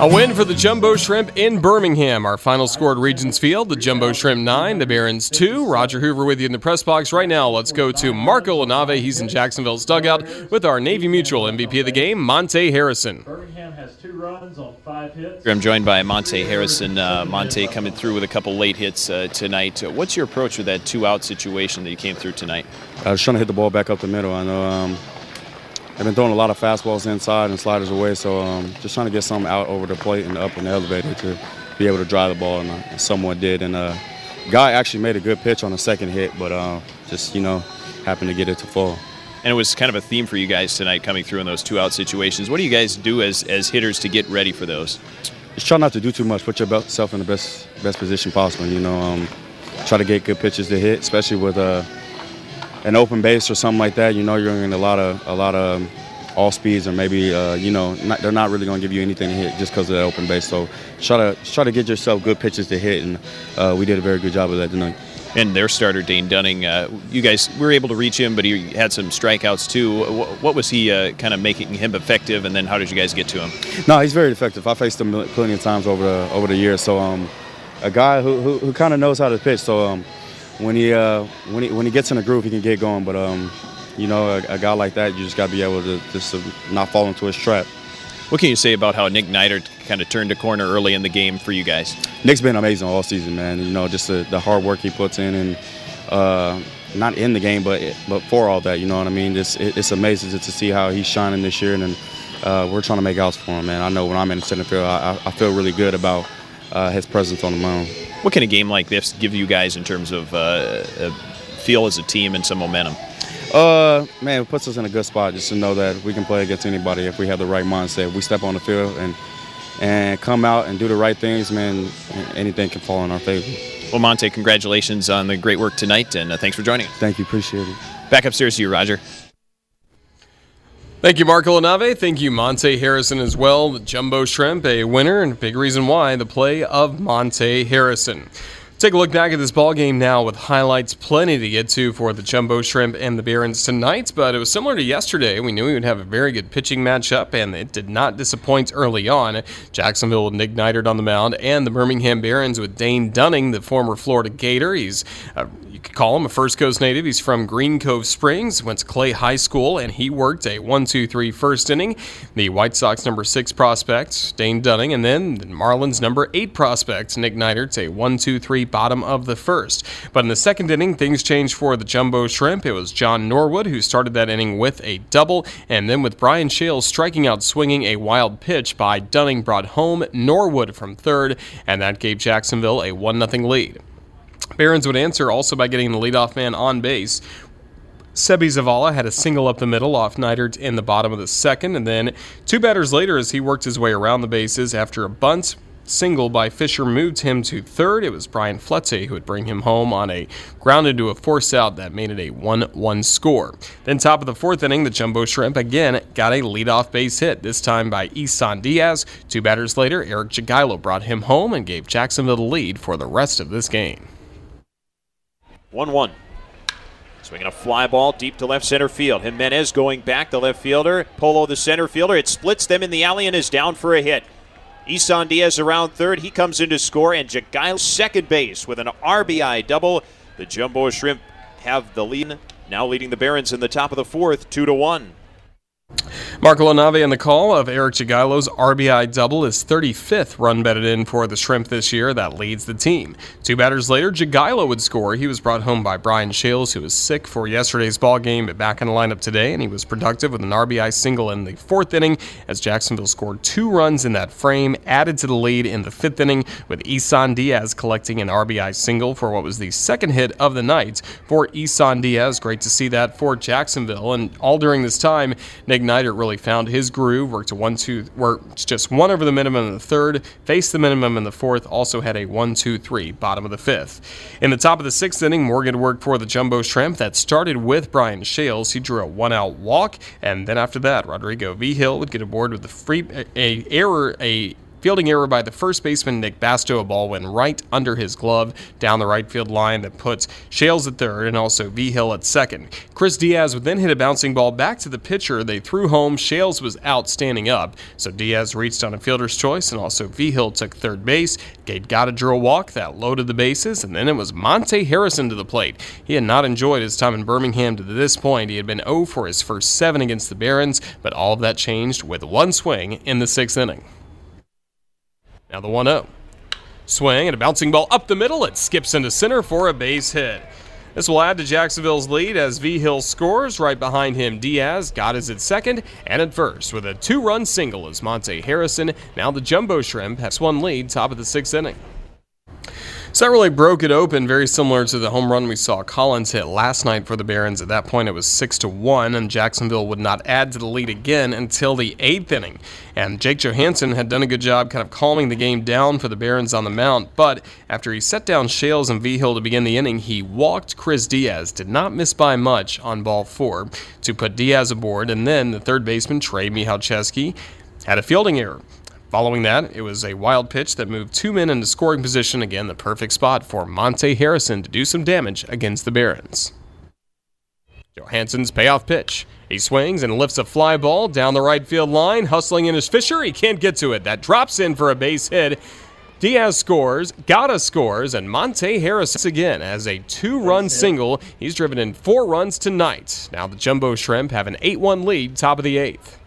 A win for the Jumbo Shrimp in Birmingham. Our final score at Regions Field, the Jumbo Shrimp 9, the Barons 2. Roger Hoover with you in the press box right now. Let's go to Marco LaNave. He's in Jacksonville's dugout with our Navy Mutual MVP of the game, Monte Harrison. Birmingham has two runs on five hits. I'm joined by Monte Harrison. Uh, Monte coming through with a couple late hits uh, tonight. What's your approach with that two-out situation that you came through tonight? I was trying to hit the ball back up the middle. I know um, I've been throwing a lot of fastballs inside and sliders away, so um, just trying to get something out over the plate and up in the elevator to be able to drive the ball, and uh, someone did. And uh, guy actually made a good pitch on the second hit, but uh, just you know happened to get it to fall. And it was kind of a theme for you guys tonight coming through in those two-out situations. What do you guys do as, as hitters to get ready for those? Just try not to do too much. Put yourself in the best best position possible. You know, um, try to get good pitches to hit, especially with uh, an open base or something like that. You know, you're in a lot of a lot of all speeds or maybe uh, you know not, they're not really going to give you anything to hit just because of that open base. So try to try to get yourself good pitches to hit, and uh, we did a very good job of that tonight. And their starter Dane Dunning, uh, you guys were able to reach him, but he had some strikeouts too. What was he uh, kind of making him effective, and then how did you guys get to him? No, he's very effective. I faced him plenty of times over the over the years. So um, a guy who, who, who kind of knows how to pitch. So um, when he uh, when he when he gets in a groove, he can get going. But um, you know, a, a guy like that, you just got to be able to just to not fall into his trap. What can you say about how Nick Neidert kind of turned a corner early in the game for you guys? Nick's been amazing all season, man. You know, just the, the hard work he puts in, and uh, not in the game, but but for all that, you know what I mean. It's it's amazing to see how he's shining this year, and then uh, we're trying to make outs for him, man. I know when I'm in the center field, I, I feel really good about uh, his presence on the mound. What can a game like this give you guys in terms of uh, feel as a team and some momentum? Uh, man, it puts us in a good spot just to know that we can play against anybody if we have the right mindset. If we step on the field and and come out and do the right things, man, anything can fall in our favor. Well, Monte, congratulations on the great work tonight, and uh, thanks for joining us. Thank you, appreciate it. Back upstairs to you, Roger. Thank you, Marco LaNave. Thank you, Monte Harrison, as well. The Jumbo Shrimp, a winner, and a big reason why the play of Monte Harrison. Take a look back at this ball game now with highlights plenty to get to for the Jumbo Shrimp and the Barons tonight, but it was similar to yesterday. We knew we would have a very good pitching matchup, and it did not disappoint early on. Jacksonville with Nick Neidert on the mound, and the Birmingham Barons with Dane Dunning, the former Florida Gator. He's you could call him a First Coast native. He's from Green Cove Springs, went to Clay High School, and he worked a 1 2 3 first inning. The White Sox number six prospect, Dane Dunning, and then the Marlins number eight prospect, Nick Neidert, a 1 2 3 bottom of the first. But in the second inning, things changed for the Jumbo Shrimp. It was John Norwood who started that inning with a double, and then with Brian Schales striking out swinging a wild pitch by Dunning brought home Norwood from third, and that gave Jacksonville a 1 0 lead. Barons would answer also by getting the leadoff man on base. Seby Zavala had a single up the middle off Neidert in the bottom of the second, and then two batters later, as he worked his way around the bases after a bunt, single by Fisher moved him to third. It was Bryan Flete who would bring him home on a ground into a force out that made it a 1 1 score. Then, top of the fourth inning, the Jumbo Shrimp again got a leadoff base hit, this time by Isan Diaz. Two batters later, Eric Jagielo brought him home and gave Jacksonville the lead for the rest of this game. 1 1. Swinging a fly ball deep to left center field. Jimenez going back, the left fielder. Polo, the center fielder. It splits them in the alley and is down for a hit. Isan Diaz around third. He comes in to score, and Jagail second base with an RBI double. The Jumbo Shrimp have the lead, now leading the Barons in the top of the fourth, 2 to 1. Marco LaNave on the call of Eric Jagielo's RBI double, is 35th run betted in for the Shrimp this year. That leads the team. Two batters later, Jagielo would score. He was brought home by Brian Schales, who was sick for yesterday's ball game, but back in the lineup today, and he was productive with an RBI single in the fourth inning as Jacksonville scored two runs in that frame, added to the lead in the fifth inning with Isan Diaz collecting an RBI single for what was the second hit of the night for Isan Diaz. Great to see that for Jacksonville, and all during this time, Nick Neidert really found his groove, worked a one two, worked just one over the minimum in the third, faced the minimum in the fourth, also had a one two three bottom of the fifth. In the top of the sixth inning, Morgan worked for the Jumbo Shrimp that started with Brian Schales. He drew a one out walk, and then after that, Rodrigo Vigil would get aboard with the free a error a fielding error by the first baseman Nick Basto. A ball went right under his glove down the right field line that puts Schales at third and also Vigil at second. Chris Diaz would then hit a bouncing ball back to the pitcher. They threw home. Schales was out standing up, so Diaz reached on a fielder's choice, and also Vigil took third base. Gade got a a walk that loaded the bases, and then it was Monte Harrison to the plate. He had not enjoyed his time in Birmingham to this point. He had been 0 for his first seven against the Barons, but all of that changed with one swing in the sixth inning. Now the 1 0. Swing and a bouncing ball up the middle. It skips into center for a base hit. This will add to Jacksonville's lead as Vigil scores. Right behind him, Diaz got his at second and at first with a two run single as Monte Harrison. Now the Jumbo Shrimp has one lead, top of the sixth inning. So that really broke it open, very similar to the home run we saw Collins hit last night for the Barons. At that point, it was six to one, and Jacksonville would not add to the lead again until the eighth inning. And Jake Johansson had done a good job kind of calming the game down for the Barons on the mound. But after he set down Schales and Vigil to begin the inning, he walked Chris Diaz, did not miss by much on ball four to put Diaz aboard, and then the third baseman Trey Michalczewski had a fielding error. Following that, it was a wild pitch that moved two men into scoring position. Again, the perfect spot for Monte Harrison to do some damage against the Barons. Johansson's payoff pitch. He swings and lifts a fly ball down the right field line. Hustling in his Fisher. He can't get to it. That drops in for a base hit. Diaz scores, Gata scores, and Monte Harris again as a two run single. He's driven in four runs tonight. Now the Jumbo Shrimp have an 8 1 lead, top of the eighth.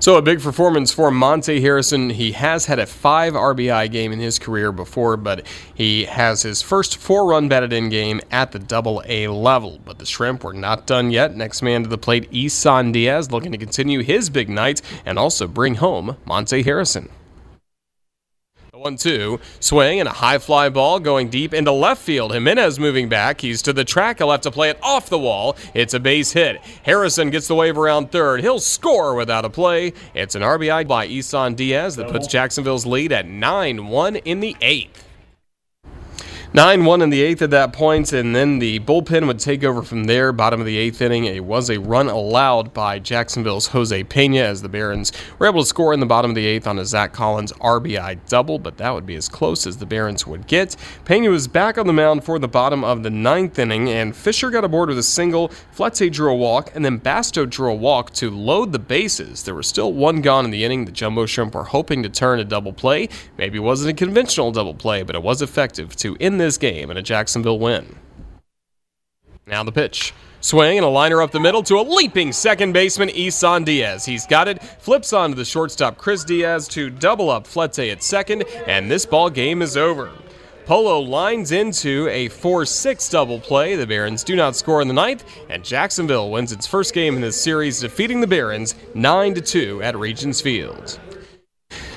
So a big performance for Monte Harrison. He has had a five RBI game in his career before, but he has his first four-run batted in game at the Double A level. But the Shrimp were not done yet. Next man to the plate, Isan Diaz, looking to continue his big night and also bring home Monte Harrison. One two swing and a high fly ball going deep into left field. Jimenez moving back. He's to the track. He'll have to play it off the wall. It's a base hit. Harrison gets the wave around third. He'll score without a play. It's an RBI by Isan Diaz that puts Jacksonville's lead at 9 1 in the eighth. 9 1 in the eighth at that point, and then the bullpen would take over from there. Bottom of the eighth inning, it was a run allowed by Jacksonville's Jose Pena as the Barons were able to score in the bottom of the eighth on a Zach Collins RBI double, but that would be as close as the Barons would get. Pena was back on the mound for the bottom of the ninth inning, and Fisher got aboard with a single. Flete drew a walk, and then Basto drew a walk to load the bases. There was still one gone in the inning. The Jumbo Shrimp were hoping to turn a double play. Maybe it wasn't a conventional double play, but it was effective to end this game and a Jacksonville win. Now the pitch. Swing and a liner up the middle to a leaping second baseman, Isan Diaz. He's got it, flips onto the shortstop, Chris Diaz, to double up Flete at second, and this ball game is over. Polo lines into a 4 6 double play. The Barons do not score in the ninth, and Jacksonville wins its first game in this series, defeating the Barons 9 2 at Regions Field.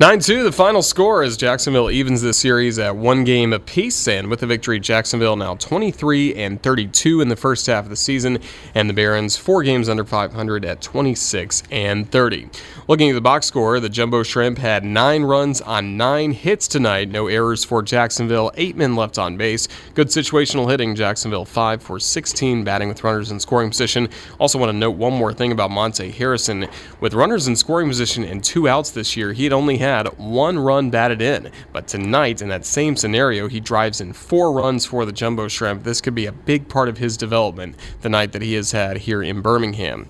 9 2, the final score as Jacksonville evens the series at one game apiece. And with the victory, Jacksonville now 23 and 32 in the first half of the season, and the Barons four games under 500 at 26 and 30. Looking at the box score, the Jumbo Shrimp had nine runs on nine hits tonight. No errors for Jacksonville, eight men left on base. Good situational hitting, Jacksonville 5 for 16, batting with runners in scoring position. Also, want to note one more thing about Monte Harrison. With runners in scoring position and two outs this year, he had only had one run batted in. But tonight, in that same scenario, he drives in four runs for the Jumbo Shrimp. This could be a big part of his development the night that he has had here in Birmingham.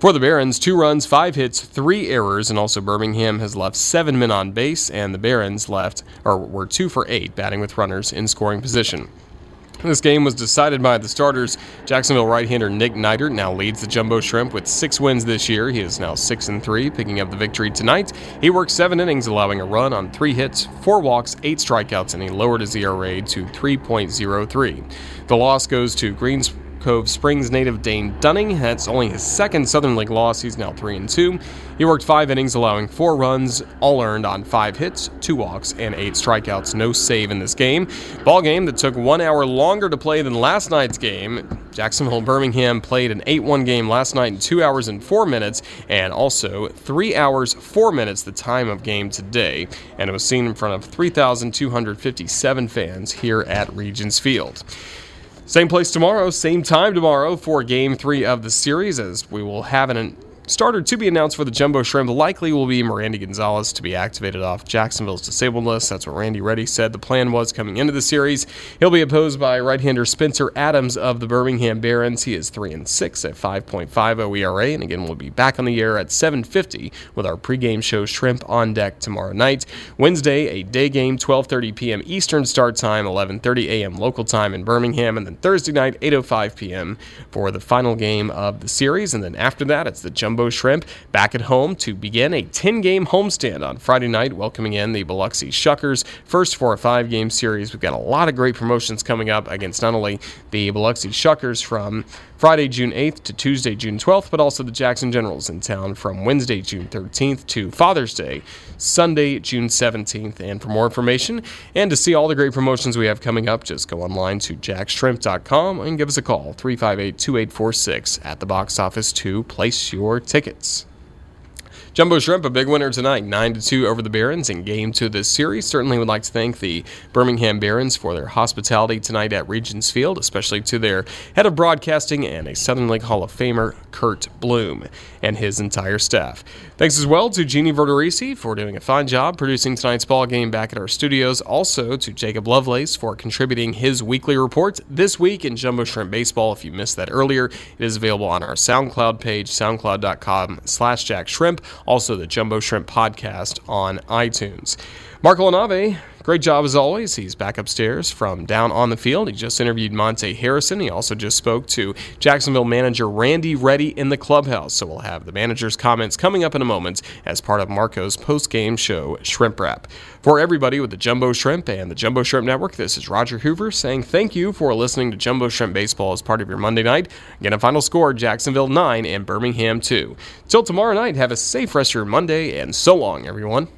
For the Barons, two runs, five hits, three errors, and also Birmingham has left seven men on base, and the Barons left or were two for eight, batting with runners in scoring position. This game was decided by the starters. Jacksonville right-hander Nick Neidert now leads the Jumbo Shrimp with six wins this year. He is now six and three, picking up the victory tonight. He worked seven innings, allowing a run on three hits, four walks, eight strikeouts, and he lowered his ERA to 3.03. The loss goes to Greens Cove Springs native Dane Dunning. That's only his second Southern League loss. He's now 3 and 2. He worked 5 innings, allowing 4 runs, all earned on 5 hits, 2 walks, and 8 strikeouts. No save in this game. Ball game that took 1 hour longer to play than last night's game. Jacksonville Birmingham played an 8 1 game last night in 2 hours and 4 minutes, and also 3 hours 4 minutes the time of game today. And it was seen in front of 3,257 fans here at Regions Field. Same place tomorrow, same time tomorrow for game three of the series, as we will have an starter to be announced for the Jumbo Shrimp likely will be Merandy Gonzalez to be activated off Jacksonville's disabled list. That's what Randy Ready said the plan was coming into the series. He'll be opposed by right-hander Spencer Adams of the Birmingham Barons. He is 3 and 6 at 5.50 ERA and again we'll be back on the air at 7:50 with our pregame show Shrimp on deck tomorrow night. Wednesday, a day game 12:30 p.m. Eastern start time, 11:30 a.m. local time in Birmingham and then Thursday night 8:05 p.m. for the final game of the series and then after that it's the Jumbo Shrimp back at home to begin a 10 game homestand on Friday night, welcoming in the Biloxi Shuckers. First for a five game series. We've got a lot of great promotions coming up against not only the Biloxi Shuckers from Friday, June 8th to Tuesday, June 12th, but also the Jackson Generals in town from Wednesday, June 13th to Father's Day, Sunday, June 17th. And for more information and to see all the great promotions we have coming up, just go online to jaxshrimp.com and give us a call 358 2846 at the box office to place your tickets. Jumbo Shrimp, a big winner tonight, 9 to 2 over the Barons in game two of this series. Certainly would like to thank the Birmingham Barons for their hospitality tonight at Regions Field, especially to their head of broadcasting and a Southern League Hall of Famer, Curt Bloom, and his entire staff. Thanks as well to Jeannie Verderisi for doing a fine job producing tonight's ball game back at our studios. Also to Jacob Lovelace for contributing his weekly report this week in Jumbo Shrimp Baseball. If you missed that earlier, it is available on our SoundCloud page, soundcloud.com slash Jack Shrimp also the Jumbo Shrimp podcast on iTunes. Marco LaNave, great job as always. He's back upstairs from down on the field. He just interviewed Monte Harrison. He also just spoke to Jacksonville manager Randy Ready in the clubhouse. So we'll have the manager's comments coming up in a moment as part of Marco's post-game show, Shrimp Wrap. For everybody with the Jumbo Shrimp and the Jumbo Shrimp Network, this is Roger Hoover saying thank you for listening to Jumbo Shrimp Baseball as part of your Monday night. Again, a final score Jacksonville 9 and Birmingham 2. Till tomorrow night, have a safe rest of your Monday, and so long, everyone.